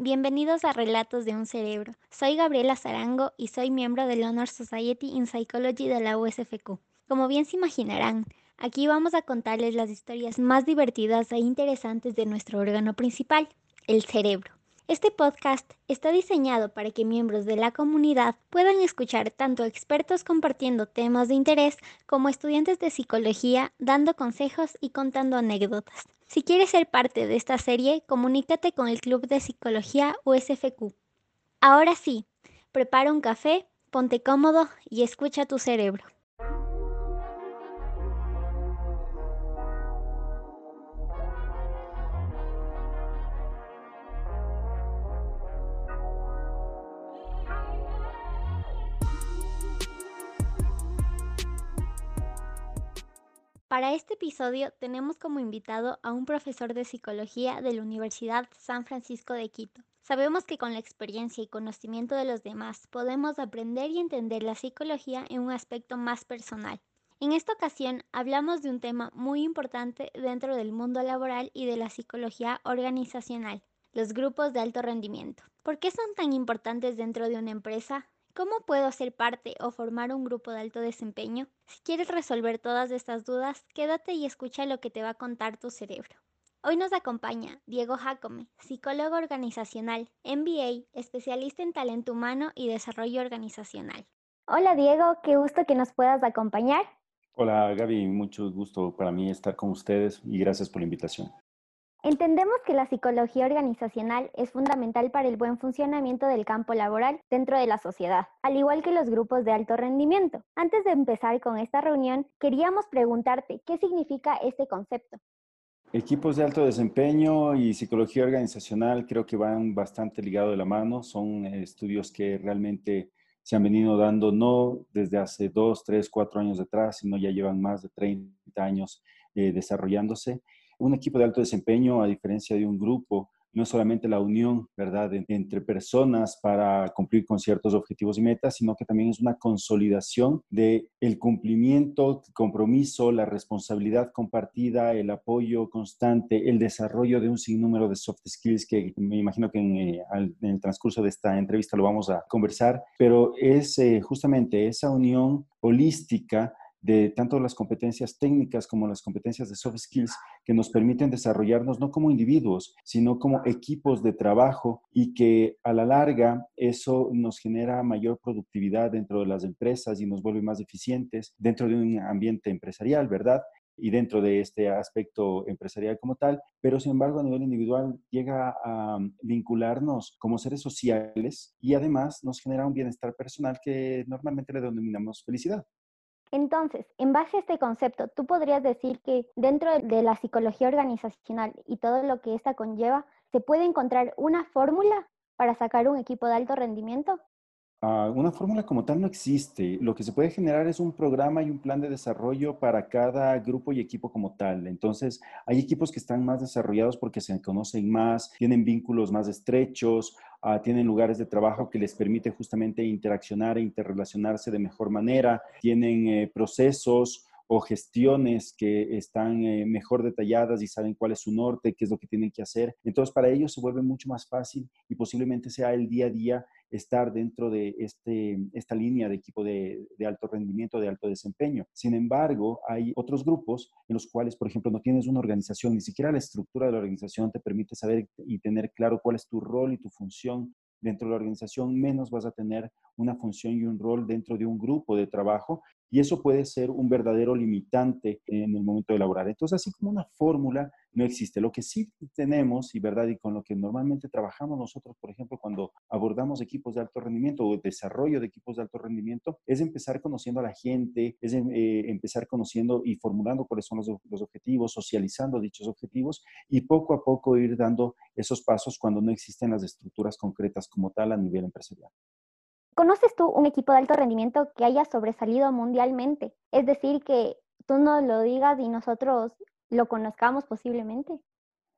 bienvenidos a Relatos de un Cerebro. Soy Gabriela Zarango y soy miembro del Honor Society in Psychology de la USFQ. Como bien se imaginarán, aquí vamos a contarles las historias más divertidas e interesantes de nuestro órgano principal, el cerebro. Este podcast está diseñado para que miembros de la comunidad puedan escuchar tanto expertos compartiendo temas de interés como estudiantes de psicología dando consejos y contando anécdotas. Si quieres ser parte de esta serie, comunícate con el Club de Psicología USFQ. Ahora sí, prepara un café, ponte cómodo y escucha tu cerebro. Para este episodio tenemos como invitado a un profesor de psicología de la Universidad San Francisco de Quito. Sabemos que con la experiencia y conocimiento de los demás podemos aprender y entender la psicología en un aspecto más personal. En esta ocasión hablamos de un tema muy importante dentro del mundo laboral y de la psicología organizacional, los grupos de alto rendimiento. ¿Por qué son tan importantes dentro de una empresa? ¿Cómo puedo ser parte o formar un grupo de alto desempeño? Si quieres resolver todas estas dudas, quédate y escucha lo que te va a contar tu cerebro. Hoy nos acompaña Diego Jacome, psicólogo organizacional, MBA, especialista en talento humano y desarrollo organizacional. Hola Diego, qué gusto que nos puedas acompañar. Hola Gaby, mucho gusto para mí estar con ustedes y gracias por la invitación. Entendemos que la psicología organizacional es fundamental para el buen funcionamiento del campo laboral dentro de la sociedad, al igual que los grupos de alto rendimiento. Antes de empezar con esta reunión, queríamos preguntarte qué significa este concepto. Equipos de alto desempeño y psicología organizacional creo que van bastante ligados de la mano. Son estudios que realmente se han venido dando no desde hace dos, tres, cuatro años atrás, sino ya llevan más de 30 años eh, desarrollándose un equipo de alto desempeño, a diferencia de un grupo, no es solamente la unión, ¿verdad?, entre personas para cumplir con ciertos objetivos y metas, sino que también es una consolidación de el cumplimiento, compromiso, la responsabilidad compartida, el apoyo constante, el desarrollo de un sinnúmero de soft skills que me imagino que en, eh, el transcurso de esta entrevista lo vamos a conversar, pero es eh, justamente esa unión holística de tanto las competencias técnicas como las competencias de soft skills que nos permiten desarrollarnos no como individuos, sino como equipos de trabajo y que a la larga eso nos genera mayor productividad dentro de las empresas y nos vuelve más eficientes dentro de un ambiente empresarial, ¿verdad? y dentro de este aspecto empresarial como tal, pero sin embargo a nivel individual llega a vincularnos como seres sociales y además nos genera un bienestar personal que normalmente le denominamos felicidad. Entonces, en base a este concepto, ¿tú podrías decir que dentro de la psicología organizacional y todo lo que esta conlleva, se puede encontrar una fórmula para sacar un equipo de alto rendimiento? Ah, una fórmula como tal no existe. Lo que se puede generar es un programa y un plan de desarrollo para cada grupo y equipo como tal. Entonces, hay equipos que están más desarrollados porque se conocen más, tienen vínculos más estrechos, ah, tienen lugares de trabajo que les permite justamente interaccionar e interrelacionarse de mejor manera, tienen eh, procesos o gestiones que están eh, mejor detalladas y saben cuál es su norte, qué es lo que tienen que hacer. Entonces, para ellos se vuelve mucho más fácil y posiblemente sea el día a día estar dentro de este, esta línea de equipo de, de, alto rendimiento, de alto desempeño. Sin embargo, hay otros grupos en los cuales, por ejemplo, no tienes una organización, ni siquiera la estructura de la organización te permite saber y tener claro cuál es tu rol y tu función dentro de la organización, menos vas a tener una función y un rol dentro de un grupo de trabajo y eso puede ser un verdadero limitante en el momento de elaborar. Entonces, así como una fórmula no existe. Lo que sí tenemos, y verdad, y con lo que normalmente trabajamos nosotros, por ejemplo, cuando abordamos equipos de alto rendimiento o desarrollo de equipos de alto rendimiento, es empezar conociendo a la gente, es eh, empezar conociendo y formulando cuáles son los objetivos, socializando dichos objetivos y poco a poco ir dando esos pasos cuando no existen las estructuras concretas como tal a nivel empresarial. ¿Conoces tú un equipo de alto rendimiento que haya sobresalido mundialmente? Es decir, que tú nos lo digas y nosotros lo conozcamos posiblemente.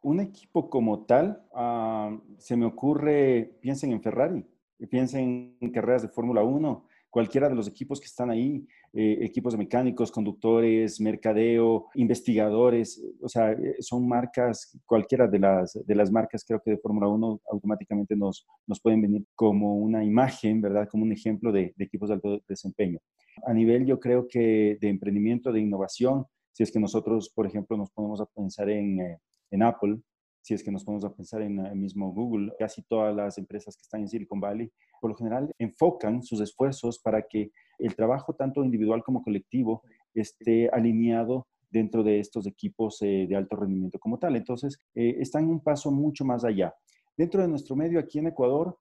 Un equipo como tal, ah, se me ocurre, piensen en Ferrari, piensen en carreras de Fórmula 1, cualquiera de los equipos que están ahí, eh, equipos de mecánicos, conductores, mercadeo, investigadores, o sea, eh, son marcas, cualquiera de las, de las marcas creo que de Fórmula 1 automáticamente nos, nos pueden venir como una imagen, ¿verdad? Como un ejemplo de, equipos de alto desempeño. A nivel yo creo que de emprendimiento, de innovación, si es que nosotros, por ejemplo, nos ponemos a pensar en, eh, en Apple, si es que nos ponemos a pensar en el mismo Google, casi todas las empresas que están en Silicon Valley, por lo general enfocan sus esfuerzos para que el trabajo tanto individual como colectivo esté alineado dentro de estos equipos eh, de alto rendimiento como tal. Entonces, eh, están un paso mucho más allá. Dentro de nuestro medio aquí en Ecuador,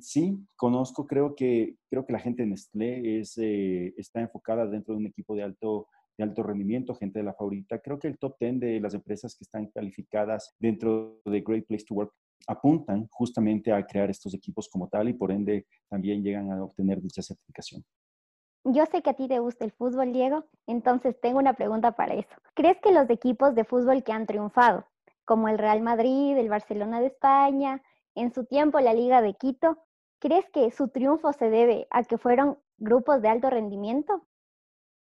sí, conozco, creo que, creo que la gente de Nestlé es, eh, está enfocada dentro de un equipo de alto de alto rendimiento, gente de la favorita. Creo que el top 10 de las empresas que están calificadas dentro de Great Place to Work apuntan justamente a crear estos equipos como tal y por ende también llegan a obtener dicha certificación. Yo sé que a ti te gusta el fútbol, Diego, entonces tengo una pregunta para eso. ¿Crees que los equipos de fútbol que han triunfado, como el Real Madrid, el Barcelona de España, en su tiempo la Liga de Quito, ¿crees que su triunfo se debe a que fueron grupos de alto rendimiento?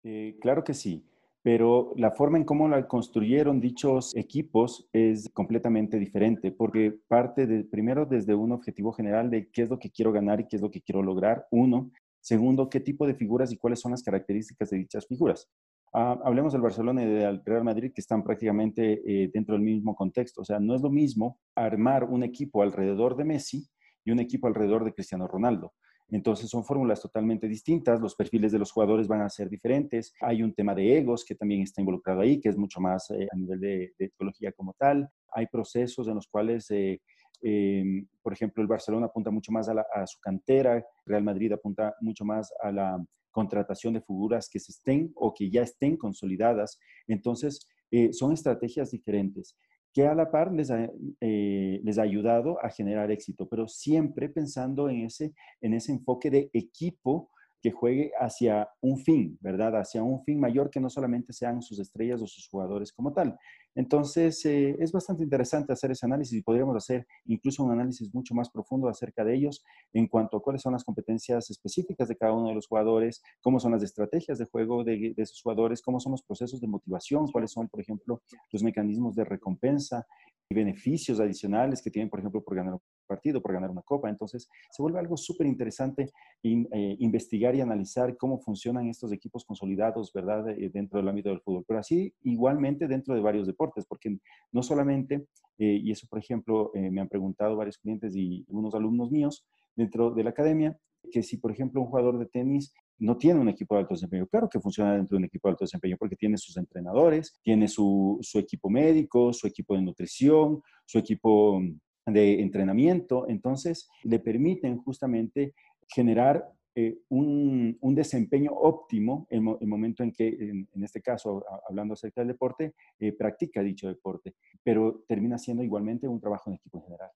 Eh, claro que sí, pero la forma en cómo la construyeron dichos equipos es completamente diferente, porque parte de, primero desde un objetivo general de qué es lo que quiero ganar y qué es lo que quiero lograr, uno. Segundo, qué tipo de figuras y cuáles son las características de dichas figuras. Ah, hablemos del Barcelona y del Real Madrid, que están prácticamente eh, dentro del mismo contexto. O sea, no es lo mismo armar un equipo alrededor de Messi y un equipo alrededor de Cristiano Ronaldo. Entonces son fórmulas totalmente distintas, los perfiles de los jugadores van a ser diferentes, hay un tema de egos que también está involucrado ahí, que es mucho más eh, a nivel de, de, como tal, hay procesos en los cuales, eh, em, por ejemplo, el Barcelona apunta mucho más a, su cantera, Real Madrid apunta mucho más a la contratación de figuras que se estén o que ya estén consolidadas, entonces eh, son estrategias diferentes que a la par les ha, eh, les ha ayudado a generar éxito, pero siempre pensando en ese, en ese enfoque de equipo que juegue hacia un fin, ¿verdad? Hacia un fin mayor que no solamente sean sus estrellas o sus jugadores como tal. Entonces, eh, es bastante interesante hacer ese análisis y podríamos hacer incluso un análisis mucho más profundo acerca de ellos en cuanto a cuáles son las competencias específicas de cada uno de los jugadores, cómo son las estrategias de juego de, de esos jugadores, cómo son los procesos de motivación, cuáles son, por ejemplo, los mecanismos de recompensa beneficios adicionales que tienen, por ejemplo, por ganar un partido, por ganar una copa. Entonces, se vuelve algo súper interesante eh, investigar y analizar cómo funcionan estos equipos consolidados, ¿verdad?, eh, dentro del ámbito del fútbol. Pero así, igualmente, dentro de varios deportes, porque no solamente, eh, y eso, por ejemplo, me han preguntado varios clientes y unos alumnos míos dentro de la academia, que si, por ejemplo, un jugador de tenis no tiene un equipo de alto desempeño. Claro que funciona dentro de un equipo de alto desempeño porque tiene sus entrenadores, tiene su, equipo médico, su equipo de nutrición, su equipo de entrenamiento. Entonces, le permiten justamente generar eh, un, desempeño óptimo en el momento en que, en, este caso, hablando acerca del deporte, eh, practica dicho deporte, pero termina siendo igualmente un trabajo en equipo en general.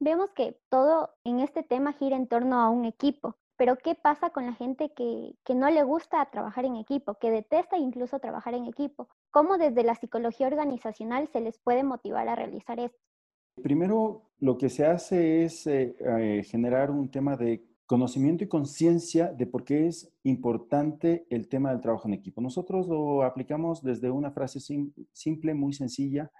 Vemos que todo en este tema gira en torno a un equipo. Pero ¿qué pasa con la gente que, no le gusta trabajar en equipo, que detesta incluso trabajar en equipo? ¿Cómo desde la psicología organizacional se les puede motivar a realizar esto? Primero, lo que se hace es eh, eh, generar un tema de conocimiento y conciencia de por qué es importante el tema del trabajo en equipo. Nosotros lo aplicamos desde una frase simple, muy sencilla,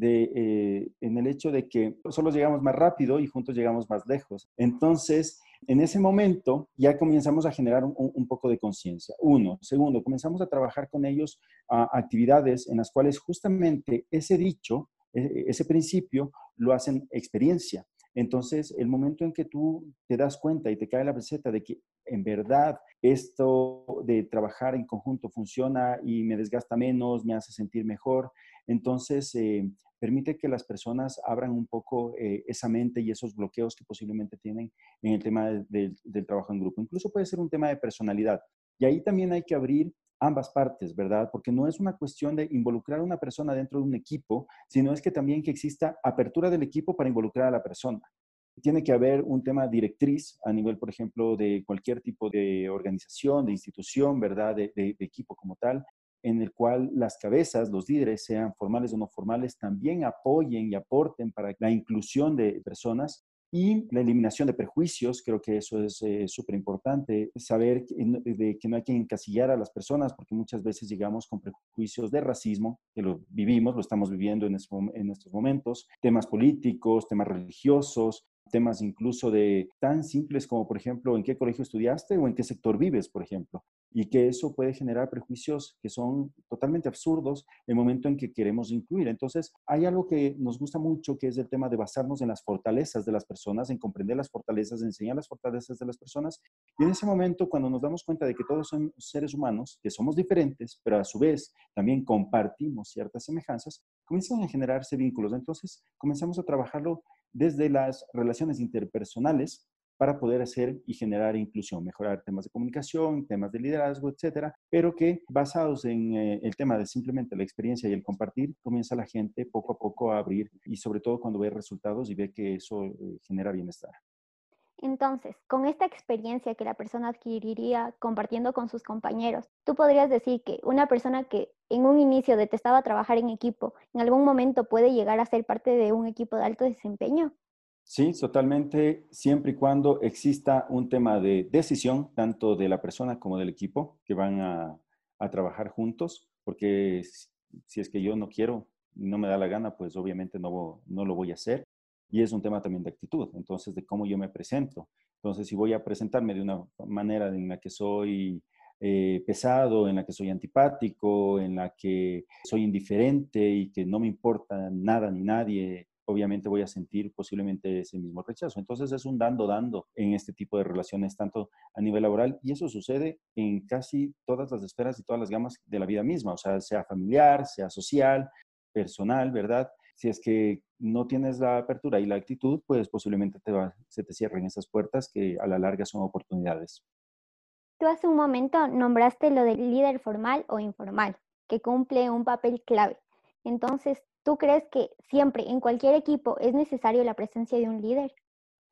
de, eh, en el hecho de que solo llegamos más rápido y juntos llegamos más lejos. Entonces, en ese momento ya comenzamos a generar un, poco de conciencia. Uno. Segundo, comenzamos a trabajar con ellos a actividades en las cuales justamente ese dicho, e, ese principio, lo hacen experiencia. Entonces, el momento en que tú te das cuenta y te cae la receta de que en verdad esto de trabajar en conjunto funciona y me desgasta menos, me hace sentir mejor, entonces eh, permite que las personas abran un poco eh, esa mente y esos bloqueos que posiblemente tienen en el tema del trabajo en grupo. Incluso puede ser un tema de personalidad. Y ahí también hay que abrir ambas partes, ¿verdad? Porque no es una cuestión de involucrar a una persona dentro de un equipo, sino es que también que exista apertura del equipo para involucrar a la persona. Tiene que haber un tema directriz a nivel, por ejemplo, de cualquier tipo de organización, de institución, ¿verdad? De, de equipo como tal, en el cual las cabezas, los líderes, sean formales o no formales, también apoyen y aporten para la inclusión de personas Y la eliminación de prejuicios, creo que eso es eh, súper importante, saber que, de que no hay que encasillar a las personas, porque muchas veces llegamos con prejuicios de racismo, que lo vivimos, lo estamos viviendo en, en estos momentos, temas políticos, temas religiosos, temas incluso de tan simples como, por ejemplo, en qué colegio estudiaste o en qué sector vives, por ejemplo, y que eso puede generar prejuicios que son totalmente absurdos en el momento en que queremos incluir. Entonces, hay algo que nos gusta mucho, que es el tema de basarnos en las fortalezas de las personas, en comprender las fortalezas, enseñar las fortalezas de las personas, y en ese momento, cuando nos damos cuenta de que todos son seres humanos, que somos diferentes, pero a su vez también compartimos ciertas semejanzas, comienzan a generarse vínculos. Entonces, comenzamos a trabajarlo desde las relaciones interpersonales para poder hacer y generar inclusión, mejorar temas de comunicación, temas de liderazgo, etcétera, pero que basados en eh, el tema de simplemente la experiencia y el compartir, comienza la gente poco a poco a abrir y sobre todo cuando ve resultados y ve que eso eh, genera bienestar. Entonces, con esta experiencia que la persona adquiriría compartiendo con sus compañeros, tú podrías decir que una persona que en un inicio detestaba trabajar en equipo, en algún momento puede llegar a ser parte de un equipo de alto desempeño. Sí, totalmente, siempre y cuando exista un tema de decisión, tanto de la persona como del equipo, que van a, trabajar juntos, porque si es que yo no quiero, no me da la gana, pues obviamente no, no lo voy a hacer. Y es un tema también de actitud, entonces de cómo yo me presento. Entonces, si voy a presentarme de una manera en la que soy eh, pesado, en la que soy antipático, en la que soy indiferente y que no me importa nada ni nadie, obviamente voy a sentir posiblemente ese mismo rechazo. Entonces es un dando, dando en este tipo de relaciones, tanto a nivel laboral, y eso sucede en casi todas las esferas y todas las gamas de la vida misma, o sea, sea familiar, sea social, personal, ¿verdad? si es que no tienes la apertura y la actitud, pues posiblemente te se te cierren esas puertas que a la larga son oportunidades. Tú hace un momento nombraste lo del líder formal o informal, que cumple un papel clave. Entonces, ¿tú crees que siempre en cualquier equipo es necesario la presencia de un líder?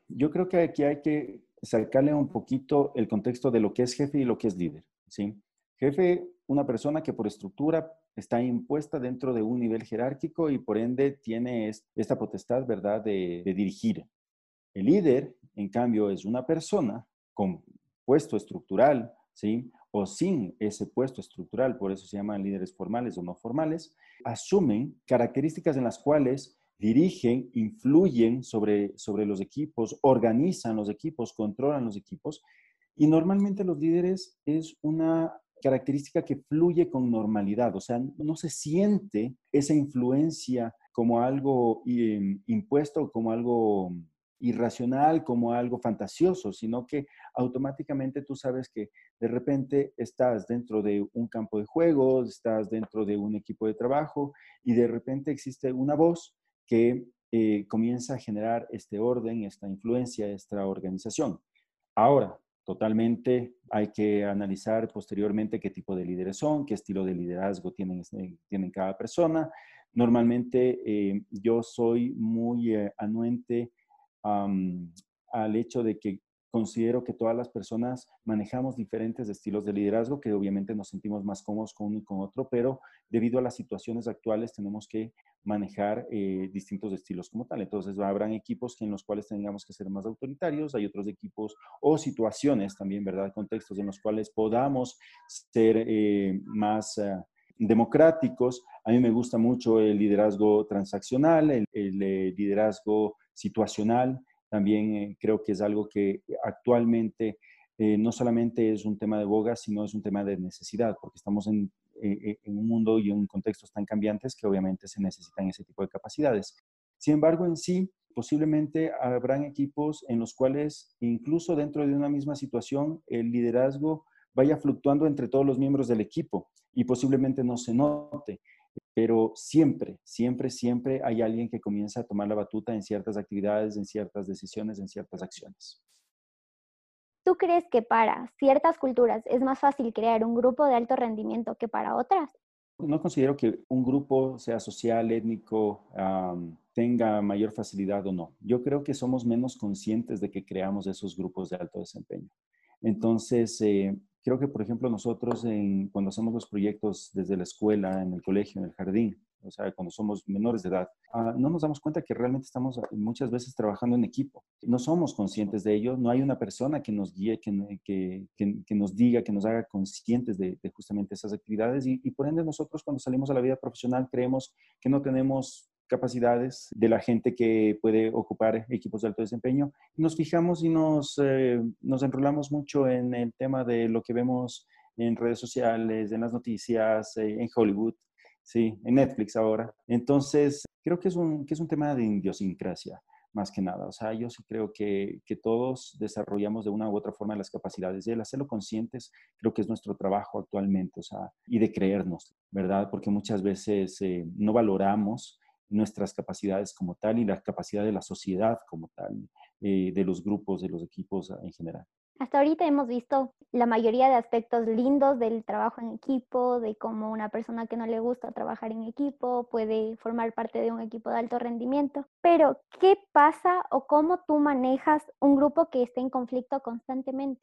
Yo creo que aquí hay que sacarle un poquito el contexto de lo que es jefe y lo que es líder. ¿sí? Jefe, una persona que por estructura está impuesta dentro de un nivel jerárquico y por ende tiene esta potestad, ¿verdad?, de, dirigir. El líder, en cambio, es una persona con puesto estructural, ¿sí? O sin ese puesto estructural, por eso se llaman líderes formales o no formales, asumen características en las cuales dirigen, influyen sobre, sobre los equipos, organizan los equipos, controlan los equipos. Y normalmente los líderes es una característica que fluye con normalidad, o sea, no se siente esa influencia como algo eh, impuesto, como algo irracional, como algo fantasioso, sino que automáticamente tú sabes que de repente estás dentro de un campo de juego, estás dentro de un equipo de trabajo y de repente existe una voz que eh, comienza a generar este orden, esta influencia, esta organización. Ahora, Totalmente hay que analizar posteriormente qué tipo de líderes son, qué estilo de liderazgo tienen, este, tienen cada persona. Normalmente eh, yo soy muy eh, anuente al hecho de que considero que todas las personas manejamos diferentes estilos de liderazgo, que obviamente nos sentimos más cómodos con uno y con otro, pero debido a las situaciones actuales tenemos que manejar eh, distintos estilos como tal. Entonces, habrán equipos en los cuales tengamos que ser más autoritarios, hay otros equipos o situaciones también, ¿verdad? Contextos en los cuales podamos ser eh, más... Eh, democráticos. A mí me gusta mucho el liderazgo transaccional, el liderazgo situacional, también eh, creo que es algo que actualmente eh, no solamente es un tema de boga, sino es un tema de necesidad, porque estamos en, eh, en un mundo y en contextos tan cambiantes que obviamente se necesitan ese tipo de capacidades. Sin embargo, en sí, posiblemente habrán equipos en los cuales incluso dentro de una misma situación el liderazgo vaya fluctuando entre todos los miembros del equipo y posiblemente no se note pero siempre, siempre, siempre hay alguien que comienza a tomar la batuta en ciertas actividades, en ciertas decisiones, en ciertas acciones. ¿Tú crees que para ciertas culturas es más fácil crear un grupo de alto rendimiento que para otras? No considero que un grupo, sea social, étnico, tenga mayor facilidad o no. Yo creo que somos menos conscientes de que creamos esos grupos de alto desempeño. Entonces, eh, creo que, por ejemplo, nosotros cuando hacemos los proyectos desde la escuela, en el colegio, en el jardín, o sea, cuando somos menores de edad, ah, no nos damos cuenta que realmente estamos muchas veces trabajando en equipo. No somos conscientes de ello, no hay una persona que nos guíe, que, que, que, nos diga, que nos haga conscientes de, justamente esas actividades y, y por ende nosotros cuando salimos a la vida profesional creemos que no tenemos capacidades de la gente que puede ocupar equipos de alto desempeño. Nos fijamos y nos, eh, nos enrolamos mucho en el tema de lo que vemos en redes sociales, en las noticias, eh, en Hollywood, sí, en Netflix ahora. Entonces, creo que es un, que es un tema de idiosincrasia más que nada. O sea, yo sí creo que, que, todos desarrollamos de una u otra forma las capacidades y el hacerlo conscientes creo que es nuestro trabajo actualmente, o sea, y de creernos, ¿verdad? Porque muchas veces eh, no valoramos nuestras capacidades como tal y la capacidad de la sociedad como tal, eh, de los grupos, de los equipos en general. Hasta ahorita hemos visto la mayoría de aspectos lindos del trabajo en equipo, de cómo una persona que no le gusta trabajar en equipo puede formar parte de un equipo de alto rendimiento. Pero, ¿qué pasa o cómo tú manejas un grupo que esté en conflicto constantemente?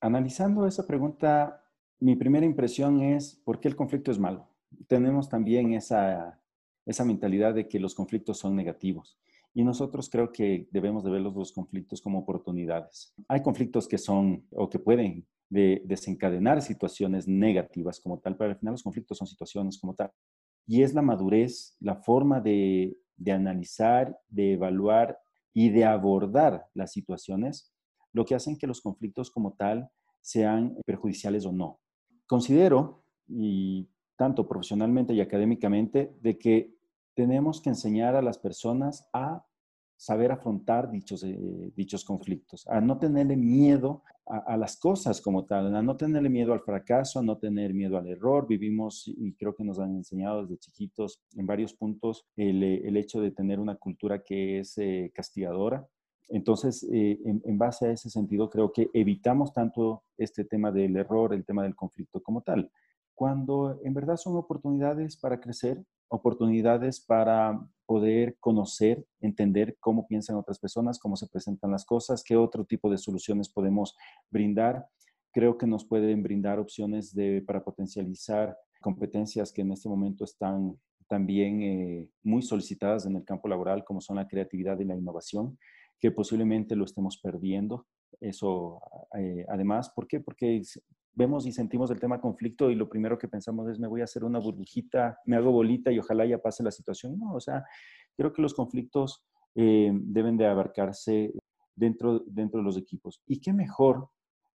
Analizando esa pregunta, mi primera impresión es, ¿por qué el conflicto es malo? Tenemos también esa, esa mentalidad de que los conflictos son negativos. Y nosotros creo que debemos de ver los, conflictos como oportunidades. Hay conflictos que son o que pueden desencadenar situaciones negativas como tal, pero al final los conflictos son situaciones como tal. Y es la madurez, la forma de, de analizar, de evaluar y de abordar las situaciones lo que hacen que los conflictos como tal sean perjudiciales o no. Considero, y tanto profesionalmente y académicamente, de que tenemos que enseñar a las personas a saber afrontar dichos, eh, dichos conflictos, a no tenerle miedo a, las cosas como tal, a no tenerle miedo al fracaso, a no tener miedo al error. Vivimos, y creo que nos han enseñado desde chiquitos en varios puntos, el, eh, el hecho de tener una cultura que es eh, castigadora. Entonces, en, en, base a ese sentido, creo que evitamos tanto este tema del error, el tema del conflicto como tal, cuando en verdad son oportunidades para crecer, oportunidades para poder conocer, entender cómo piensan otras personas, cómo se presentan las cosas, qué otro tipo de soluciones podemos brindar. Creo que nos pueden brindar opciones de, para potencializar competencias que en este momento están también eh, muy solicitadas en el campo laboral, como son la creatividad y la innovación, que posiblemente lo estemos perdiendo. Eso, eh, además, ¿por qué? Porque vemos y sentimos el tema conflicto y lo primero que pensamos es me voy a hacer una burbujita, me hago bolita y ojalá ya pase la situación. No, o sea, creo que los conflictos eh, deben de abarcarse dentro, dentro de los equipos. Y qué mejor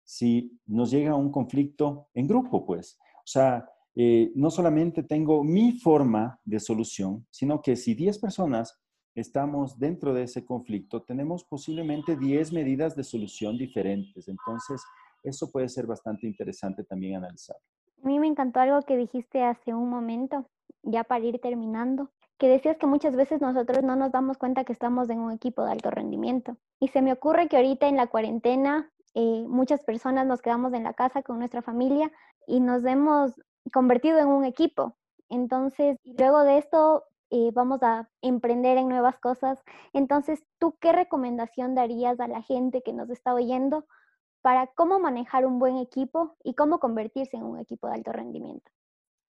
si nos llega un conflicto en grupo, pues. O sea, eh, no solamente tengo mi forma de solución, sino que si 10 personas estamos dentro de ese conflicto, tenemos posiblemente 10 medidas de solución diferentes. Entonces, eso puede ser bastante interesante también analizar. A mí me encantó algo que dijiste hace un momento, ya para ir terminando, que decías que muchas veces nosotros no nos damos cuenta que estamos en un equipo de alto rendimiento. Y se me ocurre que ahorita en la cuarentena eh, muchas personas nos quedamos en la casa con nuestra familia y nos hemos convertido en un equipo. Entonces, luego de esto eh, vamos a emprender en nuevas cosas. Entonces, ¿tú qué recomendación darías a la gente que nos está oyendo para cómo manejar un buen equipo y cómo convertirse en un equipo de alto rendimiento.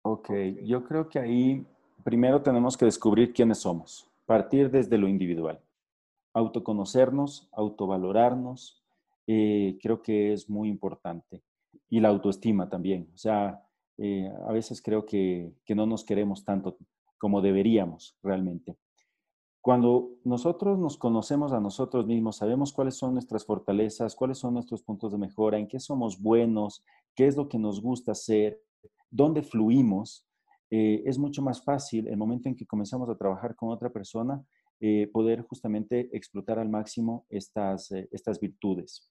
Ok, yo creo que ahí primero tenemos que descubrir quiénes somos, partir desde lo individual, autoconocernos, autovalorarnos, eh, creo que es muy importante. Y la autoestima también, o sea, eh, a veces creo que, que no nos queremos tanto como deberíamos realmente. Cuando nosotros nos conocemos a nosotros mismos, sabemos cuáles son nuestras fortalezas, cuáles son nuestros puntos de mejora, en qué somos buenos, qué es lo que nos gusta hacer, dónde fluimos, eh, es mucho más fácil el momento en que comenzamos a trabajar con otra persona, eh, poder justamente explotar al máximo estas, eh, estas virtudes.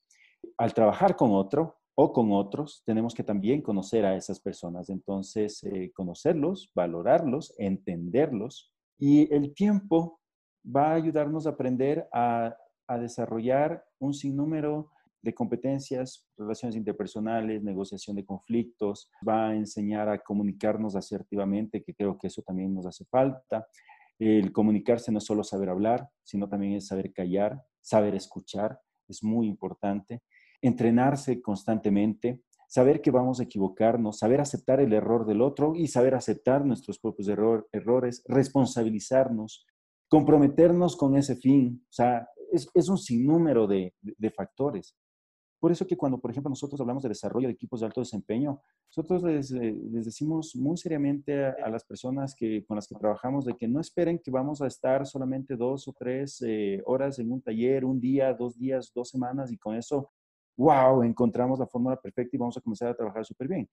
Al trabajar con otro o con otros, tenemos que también conocer a esas personas. Entonces, conocerlos, valorarlos, entenderlos. Y el tiempo va a ayudarnos a aprender a, desarrollar un sinnúmero de competencias, relaciones interpersonales, negociación de conflictos, va a enseñar a comunicarnos asertivamente, que creo que eso también nos hace falta. El comunicarse no es solo saber hablar, sino también es saber callar, saber escuchar, es muy importante. Entrenarse constantemente, saber que vamos a equivocarnos, saber aceptar el error del otro y saber aceptar nuestros propios errores, responsabilizarnos, comprometernos con ese fin. O sea, es, un sinnúmero de, factores. Por eso que cuando, por ejemplo, nosotros hablamos de desarrollo de equipos de alto desempeño, nosotros les, eh, decimos muy seriamente a, las personas que, con las que trabajamos de que no esperen que vamos a estar solamente dos o tres eh, horas en un taller, un día, dos días, dos semanas y con eso wow, encontramos la fórmula perfecta y vamos a comenzar a trabajar súper bien,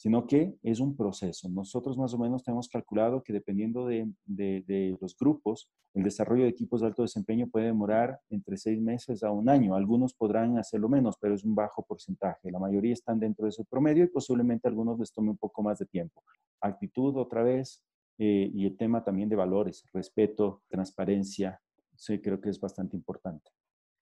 sino que es un proceso. Nosotros más o menos tenemos calculado que dependiendo de, de, los grupos, el desarrollo de equipos de alto desempeño puede demorar entre seis meses a un año. Algunos podrán hacerlo menos, pero es un bajo porcentaje. La mayoría están dentro de ese promedio y posiblemente algunos les tome un poco más de tiempo. Actitud otra vez eh, y el tema también de valores, respeto, transparencia, sí creo que es bastante importante.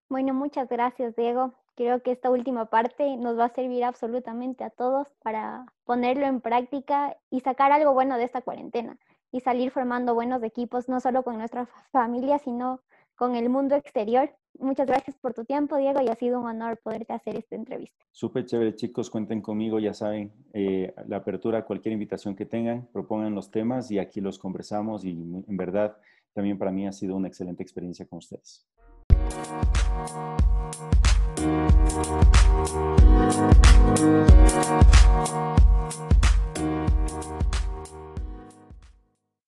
Bueno, muchas gracias, Diego. Creo que esta última parte nos va a servir absolutamente a todos para ponerlo en práctica y sacar algo bueno de esta cuarentena y salir formando buenos equipos, no solo con nuestra familia, sino con el mundo exterior. Muchas gracias por tu tiempo, Diego, y ha sido un honor poderte hacer esta entrevista. Súper chévere, chicos. Cuenten conmigo, ya saben, eh, la apertura, cualquier invitación que tengan, propongan los temas y aquí los conversamos y en verdad también para mí ha sido una excelente experiencia con ustedes. Thank you.